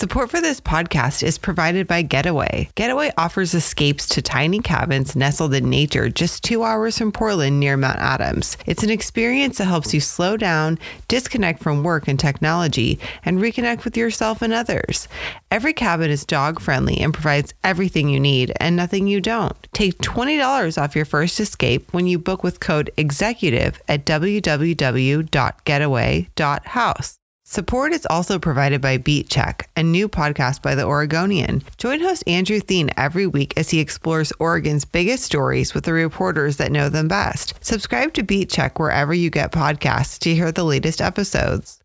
Support for this podcast is provided by Getaway. Getaway offers escapes to tiny cabins nestled in nature just two hours from Portland near Mount Adams. It's an experience that helps you slow down, disconnect from work and technology, and reconnect with yourself and others. Every cabin is dog friendly and provides everything you need and nothing you don't. Take $20 off your first escape when you book with code EXECUTIVE at www.getaway.house. Support is also provided by Beat Check, a new podcast by the Oregonian. Join host Andrew Theen every week as he explores Oregon's biggest stories with the reporters that know them best. Subscribe to Beat Check wherever you get podcasts to hear the latest episodes.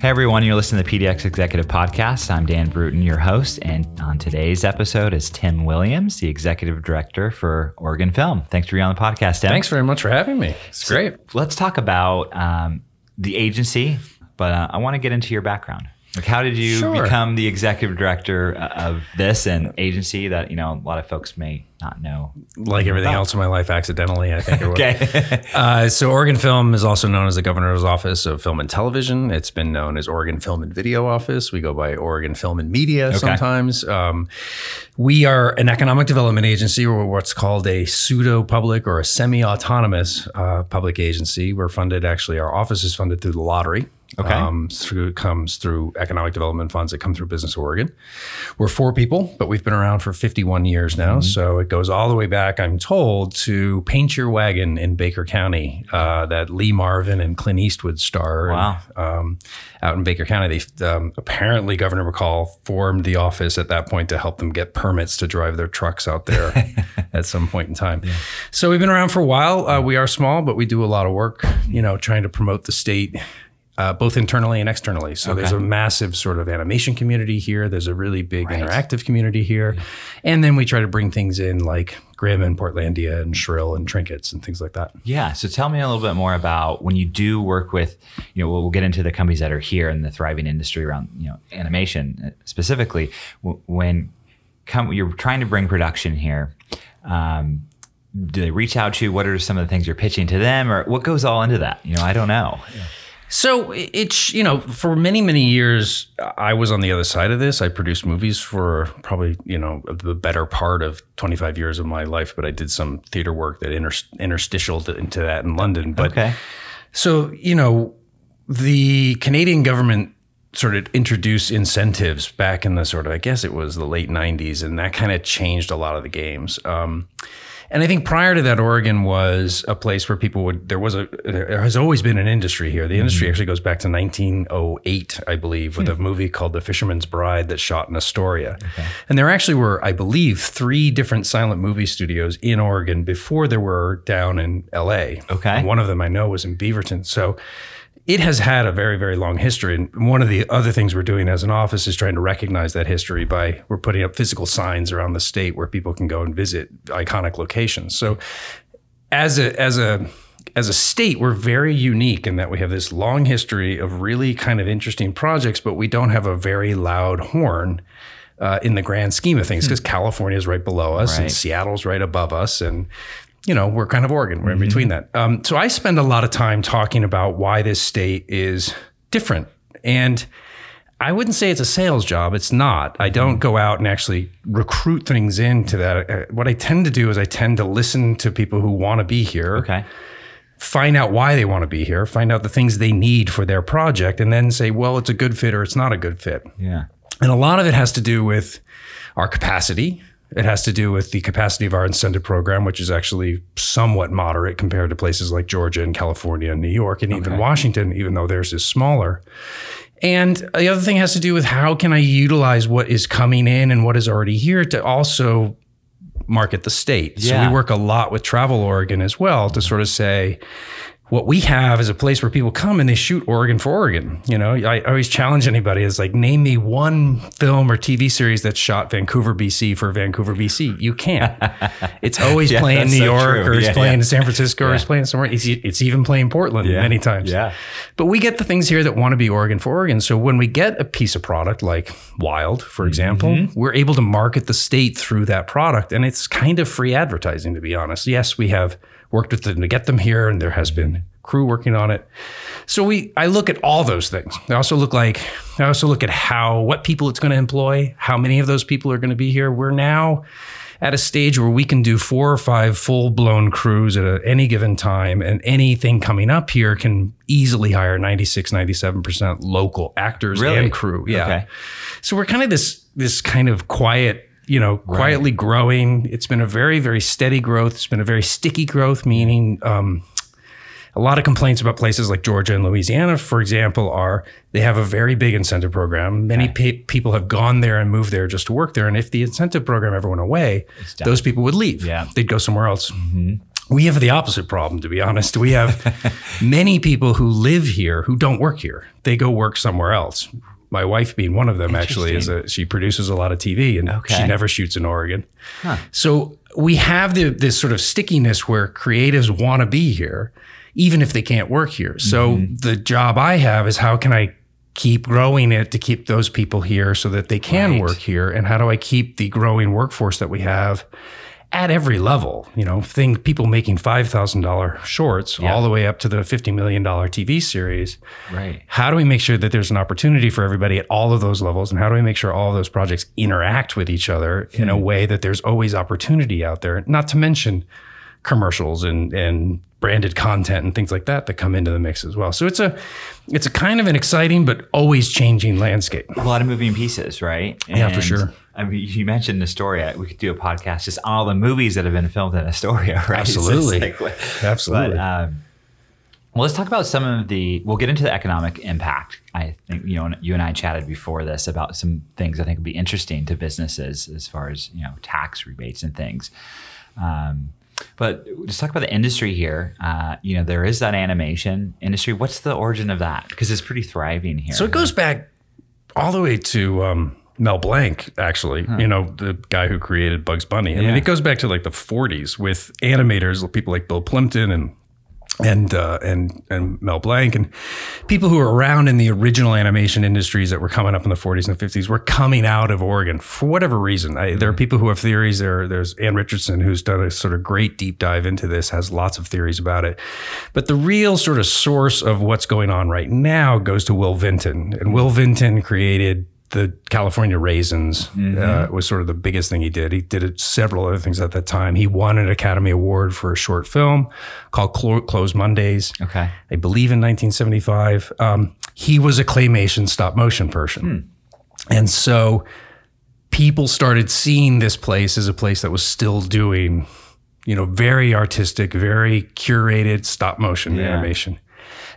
Hey everyone, you're listening to the PDX Executive Podcast. I'm Dan Bruton, your host, and on today's episode is Tim Williams, the Executive Director for Oregon Film. Thanks for being on the podcast, Tim. Thanks very much for having me. It's So great. Let's talk about um, the agency, but uh, I want to get into your background. Like, how did you Sure. become the executive director uh, of this and agency that you know a lot of folks may not know? Like everything else in my life, accidentally, I think. Okay. Uh, so, Oregon Film is also known as the Governor's Office of Film and Television. It's been known as Oregon Film and Video Office. We go by Oregon Film and Media sometimes. Um, we are an economic development agency, or what's called a pseudo public or a semi autonomous uh, public agency. We're funded, actually, our office is funded through the lottery. Okay. Um, through comes through economic development funds that come through Business Oregon. We're four people, but we've been around for 51 years now. So it goes all the way back, I'm told, to Paint Your Wagon in Baker County uh, that Lee Marvin and Clint Eastwood star. Wow. um, out in Baker County, they um, apparently Governor McCall formed the office at that point to help them get permits to drive their trucks out there at some point in time. So we've been around for a while. Uh, we are small, but we do a lot of work, you know, trying to promote the state uh, both internally and externally. So there's a massive sort of animation community here. There's a really big interactive community here. And then we try to bring things in like Grimm and Portlandia and Shrill and Trinkets and things like that. Yeah. So tell me a little bit more about when you do work with, you know, we'll, we'll get into the companies that are here in the thriving industry around, you know, animation uh, specifically. When come, you're trying to bring production here, um, do they reach out to you? What are some of the things you're pitching to them, or what goes all into that? You know, I don't know. So it's, you know, for many, many years, I was on the other side of this. I produced movies for probably, you know, the better part of 25 years of my life, but I did some theater work that inter- interstitial into that in London. But Okay. So, you know, the Canadian government sort of introduced incentives back in the sort of, I guess it was the late 90s, and that kind of changed a lot of the games. Um, and I think prior to that, Oregon was a place where people would, there was a, there has always been an industry here. The industry mm-hmm. actually goes back to 1908, I believe, with a hmm. movie called The Fisherman's Bride that shot in Astoria. And there actually were, I believe, three different silent movie studios in Oregon before there were down in LA. Okay. And one of them I know was in Beaverton. So it has had a very, very long history. And one of the other things we're doing as an office is trying to recognize that history by we're putting up physical signs around the state where people can go and visit iconic locations. So as a as a as a state, we're very unique in that we have this long history of really kind of interesting projects, but we don't have a very loud horn uh, in the grand scheme of things because California is right below us Right. and Seattle's right above us, and you know we're kind of Oregon. We're in between that. Um, so I spend a lot of time talking about why this state is different and. I wouldn't say it's a sales job. It's not. I don't go out and actually recruit things into that. Uh, What I tend to do is I tend to listen to people who want to be here, Okay. find out why they want to be here, find out the things they need for their project, and then say, well, it's a good fit or it's not a good fit. Yeah. And a lot of it has to do with our capacity. It has to do with the capacity of our incentive program, which is actually somewhat moderate compared to places like Georgia and California and New York and even Washington, even though theirs is smaller. And the other thing has to do with how can I utilize what is coming in and what is already here to also market the state. So we work a lot with Travel Oregon as well to sort of say, what we have is a place where people come and they shoot Oregon for Oregon. You know, I always challenge anybody is like, name me one film or TV series that shot Vancouver, BC for Vancouver, BC. You can't. It's always Yeah, playing New so York true. or it's Yeah, playing yeah. in San Francisco or it's playing somewhere. It's, it's even playing Portland many times. Yeah. But we get the things here that want to be Oregon for Oregon. So when we get a piece of product like Wild, for example, Mm-hmm. we're able to market the state through that product. And it's kind of free advertising, to be honest. Yes, we have worked with them to get them here, and there has been crew working on it. So we, I look at all those things. I also look like, I also look at how, what people it's going to employ, how many of those people are going to be here. We're now at a stage where we can do four or five full blown crews at a, any given time, and anything coming up here can easily hire 96, 97% local actors Really? and crew. Yeah. Okay. So we're kind of this, this kind of quiet, you know, quietly growing. It's been a very, very steady growth. It's been a very sticky growth, meaning, um, a lot of complaints about places like Georgia and Louisiana, for example, are they have a very big incentive program. Many pe- people have gone there and moved there just to work there. And if the incentive program ever went away, those people would leave. Yeah. They'd go somewhere else. We have the opposite problem, to be honest. We have many people who live here who don't work here. They go work somewhere else. My wife being one of them actually is a she produces a lot of TV and Okay. she never shoots in Oregon. So we have the, this sort of stickiness where creatives want to be here, even if they can't work here. So mm-hmm. the job I have is how can I keep growing it to keep those people here so that they can Right. work here? And how do I keep the growing workforce that we have at every level? You know, thing people making five thousand dollar shorts all the way up to the fifty million dollar TV series Right. how do we make sure that there's an opportunity for everybody at all of those levels and how do we make sure all of those projects interact with each other in a hmm. way that there's always opportunity out there not to mention commercials and and branded content and things like that that come into the mix as well so it's a it's a kind of an exciting but always changing landscape a lot of moving pieces, right? Yeah, for sure. I mean, you mentioned Astoria. We could do a podcast just on all the movies that have been filmed in Astoria, right? So Absolutely. like Absolutely. But, um, well, let's talk about some of the. We'll get into the economic impact. I think you know you and I chatted before this about some things I think would be interesting to businesses as far as you know tax rebates and things. Um, but let's talk about the industry here. Uh, you know, there is that animation industry. What's the origin of that? Because it's pretty thriving here. So it goes back all the way to um, Mel Blanc, actually, you know, the guy who created Bugs Bunny. I mean, it goes back to like the 40s with animators, people like Bill Plympton and and uh, and and Mel Blanc and people who were around in the original animation industries that were coming up in the 40s and 50s were coming out of Oregon for whatever reason. I, there are people who have theories. There, there's Ann Richardson who's done a sort of great deep dive into this, has lots of theories about it. But the real sort of source of what's going on right now goes to Will Vinton, and Will Vinton created the California Raisins uh, was sort of the biggest thing he did. He did several other things at that time. He won an Academy Award for a short film called Clo- Closed Mondays. Okay. I believe in 1975. Um, he was a claymation stop motion person. And so people started seeing this place as a place that was still doing, you know, very artistic, very curated stop motion Yeah. animation.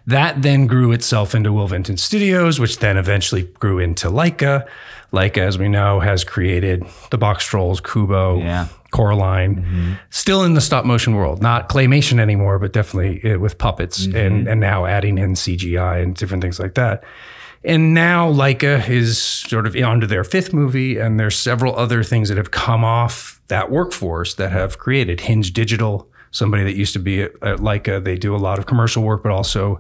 That then grew itself into Will Vinton Studios, which then eventually grew into Laika. Laika, as we know, has created the Boxtrolls, Kubo, Yeah. Coraline, still in the stop motion world, not claymation anymore, but definitely uh, with puppets and, and now adding in CGI and different things like that. And now Laika is sort of onto their fifth movie, and there's several other things that have come off that workforce that have created Hinge Digital, somebody that used to be at, at Laika. They do a lot of commercial work, but also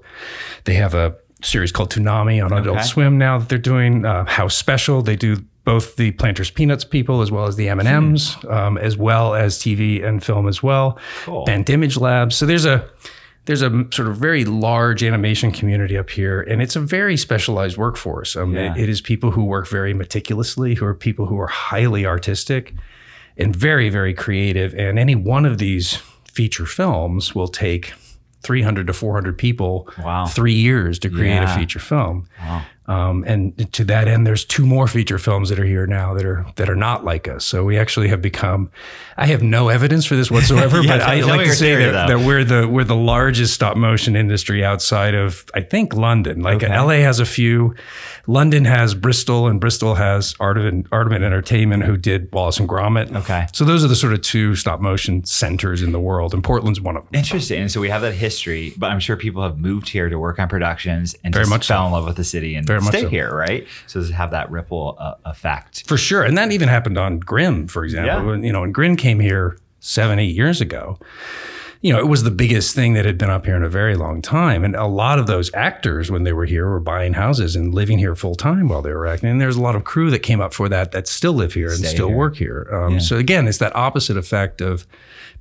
they have a series called Toonami on Adult Okay. Swim now that they're doing. Uh, House Special, they do both the Planters Peanuts people as well as the M and M's, um, as well as TV and film as well. Cool. Bent Image Labs. So there's a there's a sort of very large animation community up here, and it's a very specialized workforce. Um, Yeah. it- it is people who work very meticulously, who are people who are highly artistic and very, very creative. And any one of these feature films will take 300 to 400 people Wow. three years to create Yeah. a feature film. Um, and to that end, there's two more feature films that are here now that are that are not like us. So we actually have become. I have no evidence for this whatsoever, Yeah, but I like to say theory, that, that we're the we're the largest stop motion industry outside of I think London. Like Okay. LA has a few, London has Bristol, and Bristol has Aardman Entertainment, who did Wallace and Gromit. Okay. so those are the sort of two stop motion centers in the world, and Portland's one of them. Interesting. And so we have that history, but I'm sure people have moved here to work on productions and Very just much so. fell in love with the city and Very much stay so. here, right? So does it have that ripple uh, effect? For sure. And that even happened on Grimm, for example. Yeah. When, you know, when Grimm came here seven, eight years ago, you know, it was the biggest thing that had been up here in a very long time. And a lot of those actors, when they were here, were buying houses and living here full time while they were acting. And there's a lot of crew that came up for that that still live here and Stay still here. work here. Um, So again, it's that opposite effect of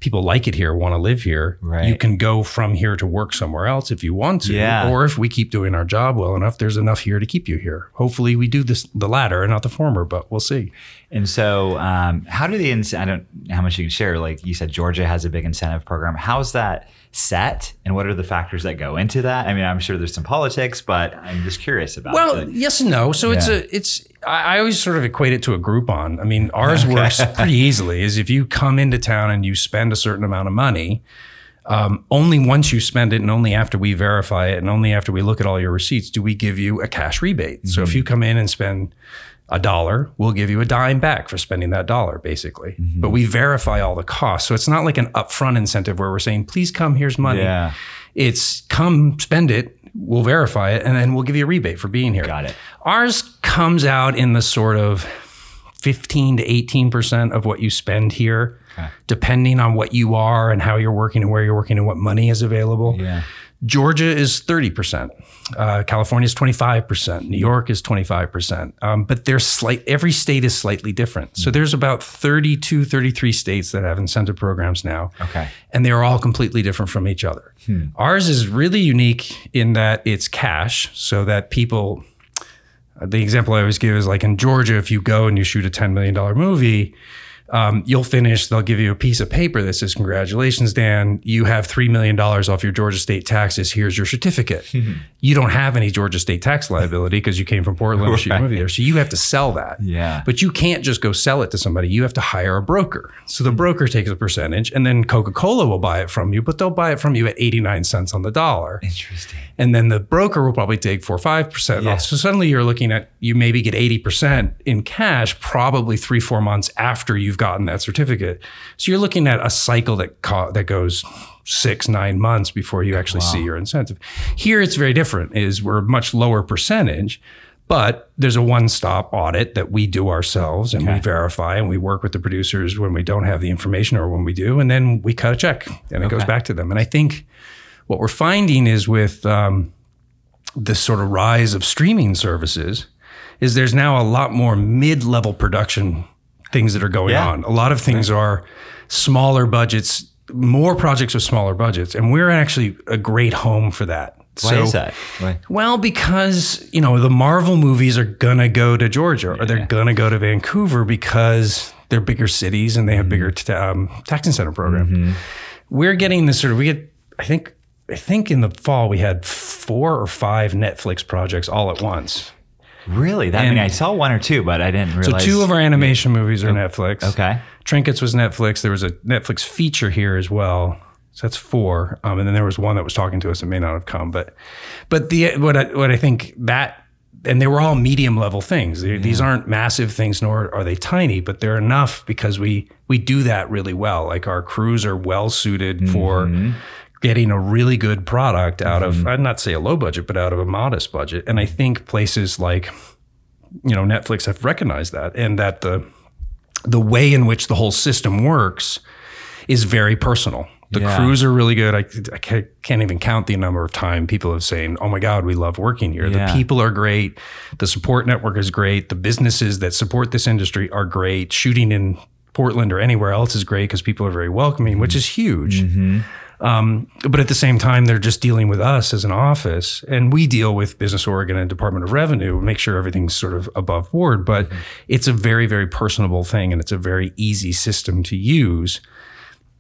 people like it here, want to live here. Right. You can go from here to work somewhere else if you want to. Yeah. Or if we keep doing our job well enough, there's enough here to keep you here. Hopefully we do this the latter and not the former, but we'll see. And so, um, how do the inc- I don't know how much you can share. Like you said, Georgia has a big incentive program. How's that set, and what are the factors that go into that? I mean, I'm sure there's some politics, but I'm just curious about. Well, the- yes and no. So it's a it's I I always sort of equate it to a Groupon. I mean, ours works pretty easily. Is if you come into town and you spend a certain amount of money, um, only once you spend it, and only after we verify it, and only after we look at all your receipts, do we give you a cash rebate. So if you come in and spend a dollar, we'll give you a dime back for spending that dollar, basically. But we verify all the costs. So it's not like an upfront incentive where we're saying, please come, here's money. Yeah. It's come, spend it, we'll verify it, and then we'll give you a rebate for being here. Got it. Ours comes out in the sort of 15 to 18% of what you spend here, depending on what you are and how you're working and where you're working and what money is available. Yeah. Georgia is 30%. Uh, California is 25%. New York is 25%. Um, but there's slight, every state is slightly different. So there's about 32, 33 states that have incentive programs now. Okay. And they're all completely different from each other. Ours is really unique in that it's cash, so that people, the example I always give is like in Georgia, if you go and you shoot a $10 million movie, um, you'll finish, they'll give you a piece of paper that says, Congratulations, Dan, you have $3 million off your Georgia state taxes. Here's your certificate. you don't have any Georgia state tax liability because you came from Portland to shoot a Right. movie there. So you have to sell that. Yeah. But you can't just go sell it to somebody. You have to hire a broker. So the broker takes a percentage and then Coca Cola will buy it from you, but they'll buy it from you at 89 cents on the dollar. Interesting. And then the broker will probably take four or 5% Yeah. off. So suddenly you're looking at, you maybe get 80% in cash, probably three, four months after you've gotten that certificate. So you're looking at a cycle that, co- that goes six, nine months before you actually see your incentive. Here it's very different, is we're a much lower percentage. But there's a one-stop audit that we do ourselves, and we verify, and we work with the producers when we don't have the information or when we do, and then we cut a check, and it goes back to them. And I think what we're finding is with um, this sort of rise of streaming services, is there's now a lot more mid-level production things that are going Yeah. on. A lot of things are smaller budgets, more projects with smaller budgets, and we're actually a great home for that. Why is that? Why? Well, because you know the Marvel movies are gonna go to Georgia or they're gonna go to Vancouver because they're bigger cities and they have bigger t- um, tax incentive program. We're getting this sort of we get. I think I think in the fall we had four or five Netflix projects all at once. Really? That, I mean, I saw one or two, but I didn't realize. So two of our animation movies are Netflix. Okay. Trinkets was Netflix. There was a Netflix feature here as well. So that's four. Um, and then there was one that was talking to us that may not have come. But but the what I, what I think that and they were all medium level things. They- These aren't massive things, nor are they tiny, but they're enough because we we do that really well. Like our crews are well suited for getting a really good product out of mm-hmm. I'd not say a low budget, but out of a modest budget. And I think places like you know Netflix have recognized that and that the the way in which the whole system works is very personal. The Yeah. crews are really good. I, I can't even count the number of time people have saying, "Oh my God, we love working here." Yeah. The people are great. The support network is great. The businesses that support this industry are great. Shooting in Portland or anywhere else is great because people are very welcoming, which mm-hmm. is huge. Mm-hmm. Um, but at the same time, they're just dealing with us as an office, and we deal with Business Oregon and Department of Revenue, make sure everything's sort of above board. But it's a very, very personable thing, and it's a very easy system to use,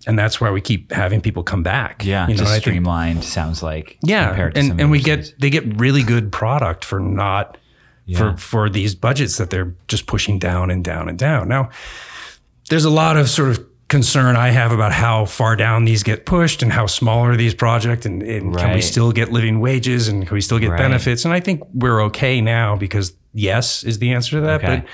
and that's why we keep having people come back. Yeah, you know, just and think- streamlined sounds like. yeah, compared to some and, and we get they get really good product for not Yeah. for for these budgets that they're just pushing down and down and down. Now, there's a lot of sort of concern I have about how far down these get pushed and how small are these projects and, and can we still get living wages and can we still get Right. benefits? And I think we're okay now because yes is the answer to that. Okay. But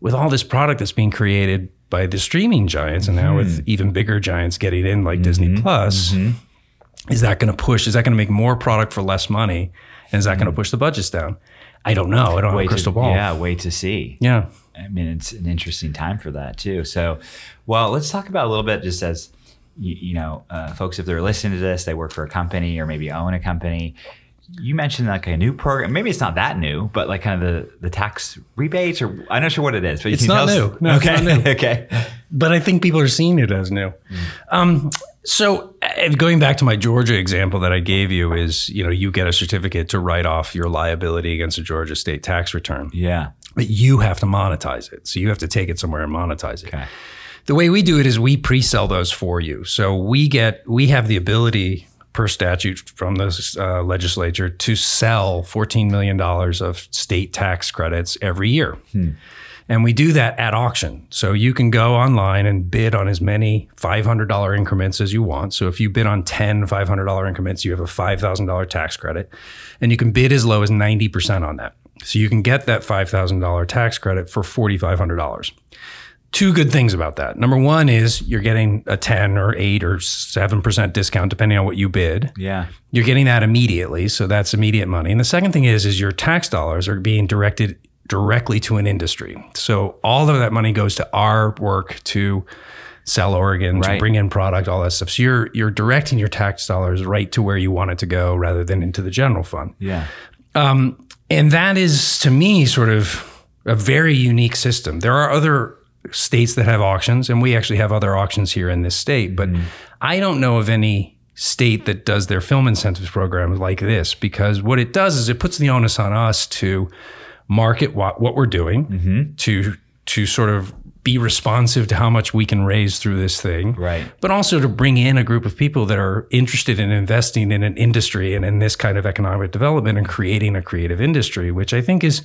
with all this product that's being created by the streaming giants and now Mm-hmm. with even bigger giants getting in like Disney mm-hmm. Plus, mm-hmm. is that going to push? Is that going to make more product for less money? And is that going to mm-hmm. push the budgets down? I don't know. I don't have a crystal to, ball. Yeah, wait to see. Yeah. I mean, it's an interesting time for that too. So, well, let's talk about a little bit just as you, you know, uh, folks, if they're listening to this, they work for a company or maybe own a company. You mentioned like a new program. Maybe it's not that new, but like kind of the, the tax rebates, or I'm not sure what it is. But It's can not tell us- new. No, it's okay. not new. okay. but I think people are seeing it as new. Um, so uh, going back to my Georgia example that I gave you is, you know, you get a certificate to write off your liability against a Georgia state tax return, Yeah. But you have to monetize it. So you have to take it somewhere and monetize it. Okay. The way we do it is we pre-sell those for you. So we get we have the ability per statute from the uh, legislature to sell $14 million of state tax credits every year. And we do that at auction. So you can go online and bid on as many $500 increments as you want. So if you bid on 10 $500 increments, you have a $5,000 tax credit. And you can bid as low as 90% on that. So you can get that $5,000 tax credit for $4,500 two good things about that. Number one is you're getting a 10 or 8 or 7% discount depending on what you bid. Yeah. You're getting that immediately, so that's immediate money. And the second thing is is your tax dollars are being directed directly to an industry. So all of that money goes to our work to sell Oregon, to bring in product, all that stuff. So you're you're directing your tax dollars right to where you want it to go rather than into the general fund. Yeah. Um, and that is, to me, sort of a very unique system. There are other states that have auctions, and we actually have other auctions here in this state, but mm. I don't know of any state that does their film incentives program like this because what it does is it puts the onus on us to market what, what we're doing, mm-hmm. to to sort of be responsive to how much we can raise through this thing Right. but also to bring in a group of people that are interested in investing in an industry and in this kind of economic development and creating a creative industry, which I think is,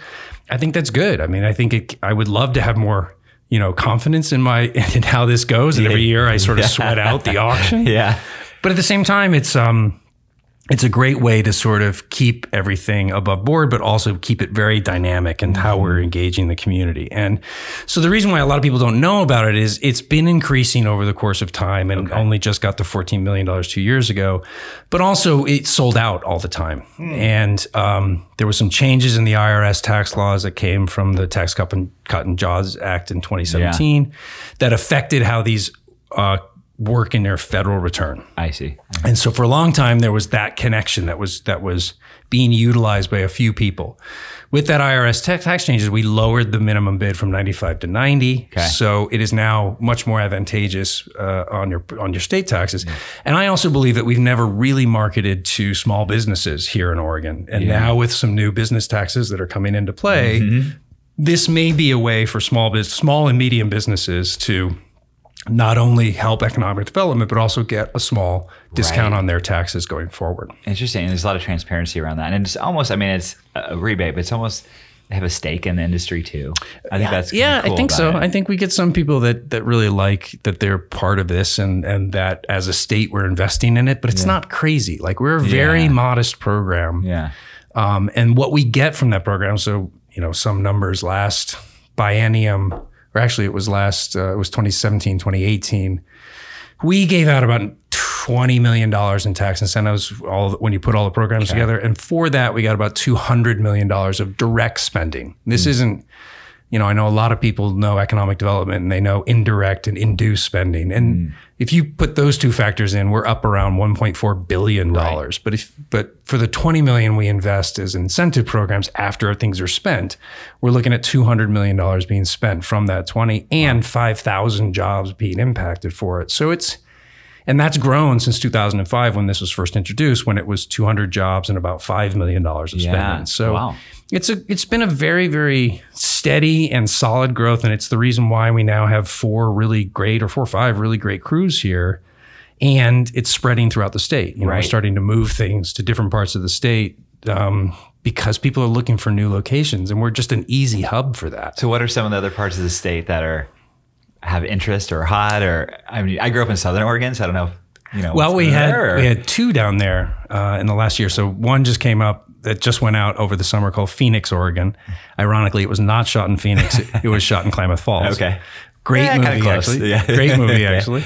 I think that's good. I mean, I think it, I would love to have more, you know, confidence in my in how this goes. And every year I sort of sweat out the auction. Yeah. But at the same time, it's um, it's a great way to sort of keep everything above board, but also keep it very dynamic and how we're engaging the community. And so the reason why a lot of people don't know about it is it's been increasing over the course of time and only just got to $14 million two years ago, but also it sold out all the time. And um, there were some changes in the IRS tax laws that came from the Tax Cut and, Cut and Jobs Act in 2017 that affected how these uh, work in their federal return. I see. And so for a long time there was that connection that was that was being utilized by a few people. With that IRS tax, tax changes, we lowered the minimum bid from 95 to 90. Okay. So it is now much more advantageous uh, on your on your state taxes. And I also believe that we've never really marketed to small businesses here in Oregon. And now with some new business taxes that are coming into play, this may be a way for small bus small and medium businesses to not only help economic development, but also get a small discount Right. on their taxes going forward. Interesting. There's a lot of transparency around that, and it's almost. I mean, it's a rebate, but it's almost they have a stake in the industry too. I think that's yeah, cool I think so. it. I think we get some people that that really like that they're part of this, and and that as a state we're investing in it. But it's not crazy. Like we're a very Yeah. modest program, yeah. um, and what we get from that program. So you know, some numbers last biennium, or actually it was last. Uh, it was 2017, 2018. We gave out about twenty million dollars in tax incentives. All when you put all the programs together, and for that we got about two hundred million dollars of direct spending. This isn't, you know, I know a lot of people know economic development and they know indirect and induced spending, and mm. if you put those two factors in, we're up around one point four billion dollars. But if but for the twenty million we invest as incentive programs after things are spent, we're looking at two hundred million dollars being spent from that twenty and five thousand jobs being impacted for it. So it's and that's grown since 2005 when this was first introduced, when it was 200 jobs and about $5 million of spending. Yeah. So Wow. it's a it's been a very, very steady and solid growth. And it's the reason why we now have four really great or four or five really great crews here. And it's spreading throughout the state. You know, we're starting to move things to different parts of the state um, because people are looking for new locations. And we're just an easy hub for that. So, what are some of the other parts of the state that are have interest or hot? Or I mean, I grew up in Southern Oregon, so I don't know. if, You know, Well, we had or- we had two down there uh, in the last year. So one just came up that just went out over the summer called Phoenix, Oregon. Ironically, it was not shot in Phoenix. it, it was shot in Klamath Falls. Okay. great Yeah, movie actually. Yeah. Great movie actually.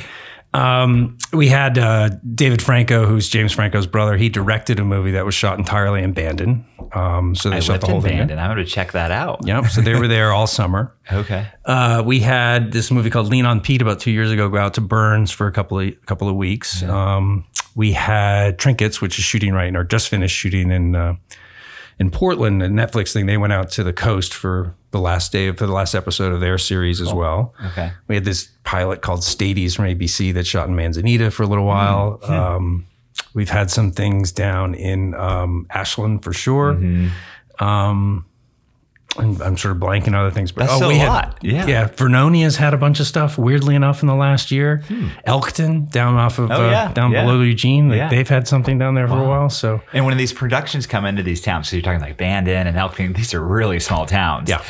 Um, we had uh, David Franco, who's James Franco's brother. He directed a movie that was shot entirely in Bandon. Um, so they I shot the whole in thing. Bandon. I'm going to check that out. Yep. So they were there all summer. Okay. Uh, we had this movie called Lean on Pete about two years ago. Go out to Burns for a couple of couple of weeks. Um, we had Trinkets, which is shooting right now, or just finished shooting in uh, in Portland. A Netflix thing. They went out to the coast for the last day for the last episode of their series as well. Okay. We had this pilot called Stadies from ABC that shot in Manzanita for a little while. Um, we've had some things down in um, Ashland for sure. Um, I'm, I'm sort of blanking on other things, but That's oh, we a had, lot. Yeah. yeah. Vernonia's had a bunch of stuff. Weirdly enough, in the last year, Elkton down off of Hmm. Oh, uh, yeah, down yeah. below Eugene, like, Yeah. they've had something down there for a while. So And when these productions come into these towns, so you're talking like Bandon and Elkton, these are really small towns. Yeah.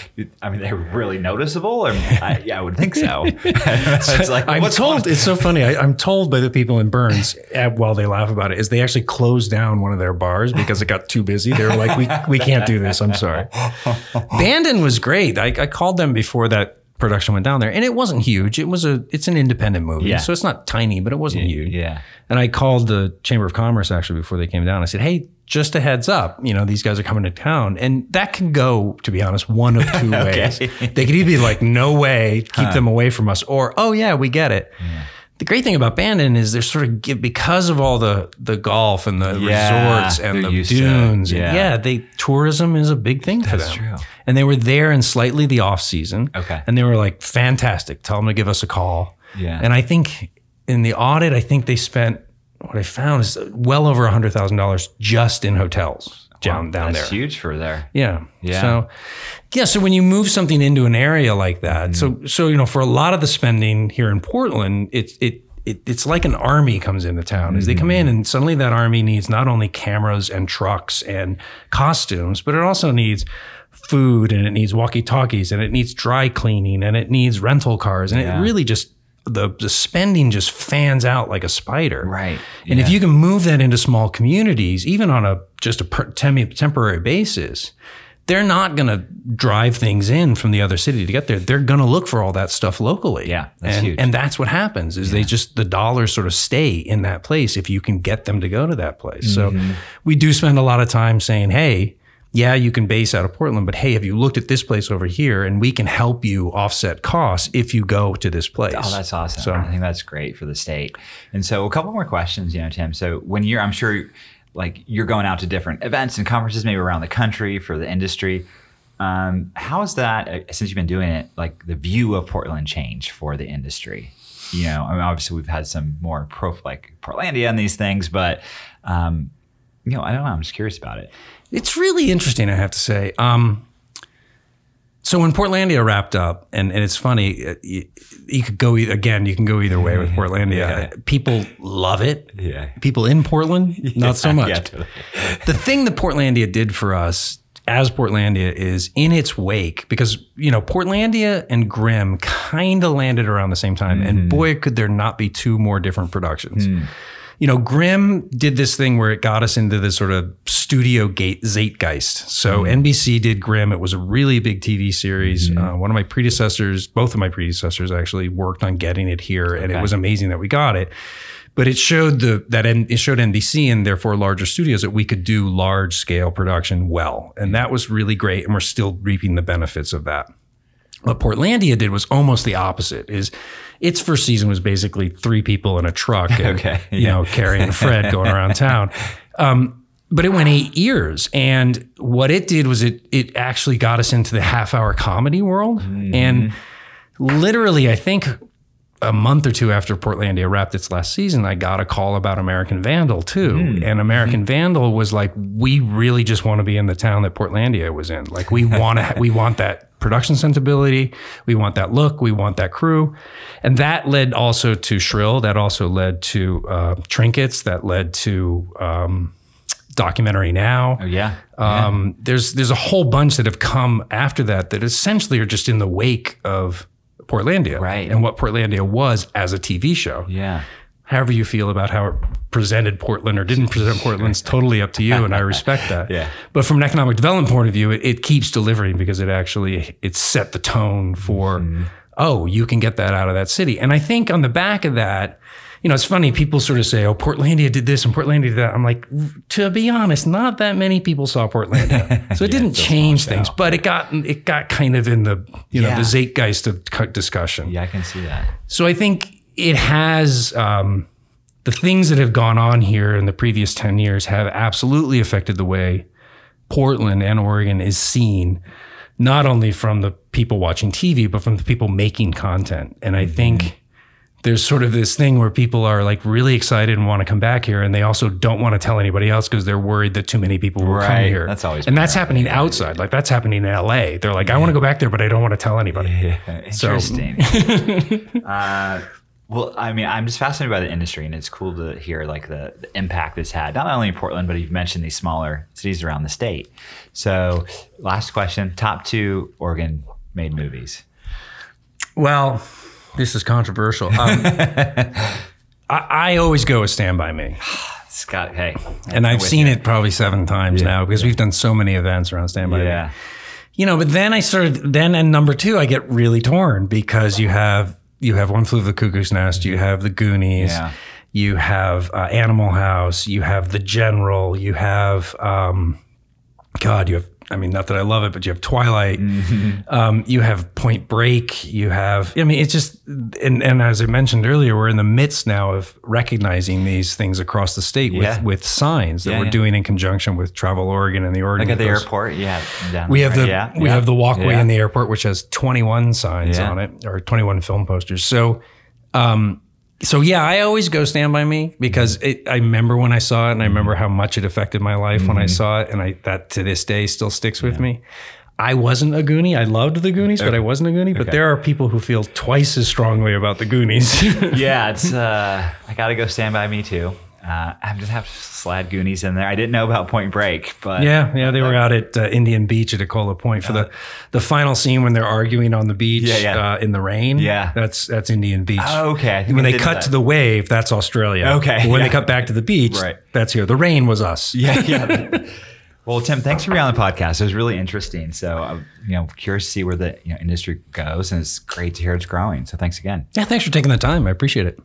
I mean, they're really noticeable, or I, yeah, I would think so. it's like, I'm what's told it's so funny. I, I'm told by the people in Burns uh, while they laugh about it is they actually closed down one of their bars because it got too busy. They were like, we we can't do this. I'm sorry. Bandon was great. I, I called them before that production went down there, and it wasn't huge. It was a it's an independent movie, Yeah. so it's not tiny, but it wasn't huge. Yeah. And I called the Chamber of Commerce actually before they came down. I said, hey. Just a heads up, you know, these guys are coming to town. And that can go, to be honest, one of two ways. They could either be like, no way, keep them away from us, or, oh, yeah, we get it. The great thing about Bandon is they're sort of give because of all the the golf and the Yeah, resorts and the to dunes. and Yeah. yeah, they tourism is a big thing for That's them. true. And they were there in slightly the off season. Okay. And they were like, fantastic. Tell them to give us a call. Yeah. And I think in the audit, I think they spent what I found is well over a hundred thousand dollars just in hotels down down That's there. huge for there. Yeah. Yeah. So, yeah. So when you move something into an area like that, Mm-hmm. so so you know, for a lot of the spending here in Portland, it it. It, it's like an army comes into town. As they come Mm-hmm. in, and suddenly that army needs not only cameras and trucks and costumes, but it also needs food and it needs walkie talkies and it needs dry cleaning and it needs rental cars and Yeah. it really just the the spending just fans out like a spider. Right. And if you can move that into small communities, even on a just a per, tem- temporary basis, they're not going to drive things in from the other city to get there. They're going to look for all that stuff locally. Yeah, that's and, huge. And that's what happens is they just the dollars sort of stay in that place if you can get them to go to that place. Mm-hmm. So we do spend a lot of time saying, "Hey, yeah, you can base out of Portland, but hey, have you looked at this place over here and we can help you offset costs if you go to this place." Oh, that's awesome. So- I think that's great for the state. And so a couple more questions, you know, Tim. So when you're, I'm sure like you're going out to different events and conferences, maybe around the country for the industry. Um, has that, uh, since you've been doing it, like the view of Portland changed for the industry? You know, I mean, obviously we've had some more pro, like Portlandia and these things, but, um, you know, I don't know. I'm just curious about it. It's really interesting, I have to say. Um, so when Portlandia wrapped up, and, and it's funny, uh, you, you could go e- again. You can go either way with Portlandia. Yeah. People love it. Yeah. People in Portland, not so much. Yeah, totally. The thing that Portlandia did for us as Portlandia is in its wake, because you know Portlandia and Grimm kind of landed around the same time, and boy, could there not be two more different productions you know, Grimm did this thing where it got us into this sort of studio gate zeitgeist. So mm-hmm. NBC did Grimm. It was a really big TV series. Mm-hmm. Uh, one of my predecessors, both of my predecessors actually worked on getting it here, and it was amazing that we got it. But it showed the that it showed NBC and therefore larger studios that we could do large scale production well, and mm-hmm. that was really great. And we're still reaping the benefits of that. What Portlandia did was almost the opposite. Is its first season was basically three people in a truck, and, Okay, you yeah. know, Carrie and Fred going around town. Um, but it went eight years, and what it did was it it actually got us into the half hour comedy world, and literally, I think a month or two after Portlandia wrapped its last season, I got a call about American Vandal too. And American Vandal was like, we really just want to be in the town that Portlandia was in. Like we want to, we want that production sensibility. We want that look. We want that crew. And that led also to Shrill. That also led to uh, Trinkets. That led to um, Documentary Now. Oh, yeah. Um, there's there's a whole bunch that have come after that that essentially are just in the wake of Portlandia, Right. And what Portlandia was as a TV show. yeah. However you feel about how it presented Portland or didn't present Portland's totally up to you, and I respect that. Yeah. But from an economic development point of view, it, it keeps delivering because it actually it set the tone for Mm-hmm. Oh you can get that out of that city, and I think on the back of that. you know, it's funny. People sort of say, "Oh, Portlandia did this and Portlandia did that." I'm like, to be honest, not that many people saw Portlandia, so it didn't change things. But it got it got kind of in the you know Yeah. the zeitgeist of discussion. Yeah, I can see that. So I think it has um, the things that have gone on here in the previous 10 years have absolutely affected the way Portland and Oregon is seen, not only from the people watching TV, but from the people making content. And I think there's sort of this thing where people are like really excited and want to come back here, and they also don't want to tell anybody else because they're worried that too many people will come here. That's always and that's happening outside. Like that's happening in LA. They're like, I want to go back there, but I don't want to tell anybody. Yeah, So- interesting. uh, well, I mean, I'm just fascinated by the industry, and it's cool to hear like the, the impact it's had, not only in Portland, but you've mentioned these smaller cities around the state. So, last question: top two Oregon-made movies. Well, this is controversial. Um, I, I always go with Stand By Me. Scott, hey, And I've seen you. it probably seven times now because we've done so many events around Stand By Me. Yeah, You know, but then I started, then and number two, I get really torn because you have, you have One Flew of the Cuckoo's Nest, you have The Goonies, Yeah. you have uh, Animal House, you have The General, you have, um, God, you have, I mean, not that I love it, but you have Twilight, Mm-hmm. um, you have Point Break, you have, I mean, it's just, and, and as I mentioned earlier, we're in the midst now of recognizing these things across the state with, Yeah. with signs that Yeah, we're yeah. doing in conjunction with Travel Oregon and the Oregon. like at the airport. Yeah, We have the we have the walkway in the airport, which has 21 signs on it, or 21 film posters. So, um, so yeah, I always go Stand by Me because it, I remember when I saw it, and I remember how much it affected my life when I Mm-hmm. saw it, and I that to this day still sticks with me. I wasn't a Goonie. I loved the Goonies, but I wasn't a Goonie. But there are people who feel twice as strongly about the Goonies. yeah, it's uh, I gotta go stand by me too. Uh, I just have to slide Goonies in there. I didn't know about Point Break, but Yeah, yeah, they were out at uh, Indian Beach at Ecola Point for the the final scene when they're arguing on the beach Yeah, yeah. Uh, in the rain. Yeah. that's that's Indian Beach. Oh, okay. When they cut that. to the wave, that's Australia. Okay, But when yeah. they cut back to the beach, Right. that's here. The rain was us. yeah, yeah. Well, Tim, thanks for being on the podcast. It was really interesting. So, I'm you know, curious to see where the you know, industry goes, and it's great to hear it's growing. So, thanks again. Yeah, thanks for taking the time. I appreciate it.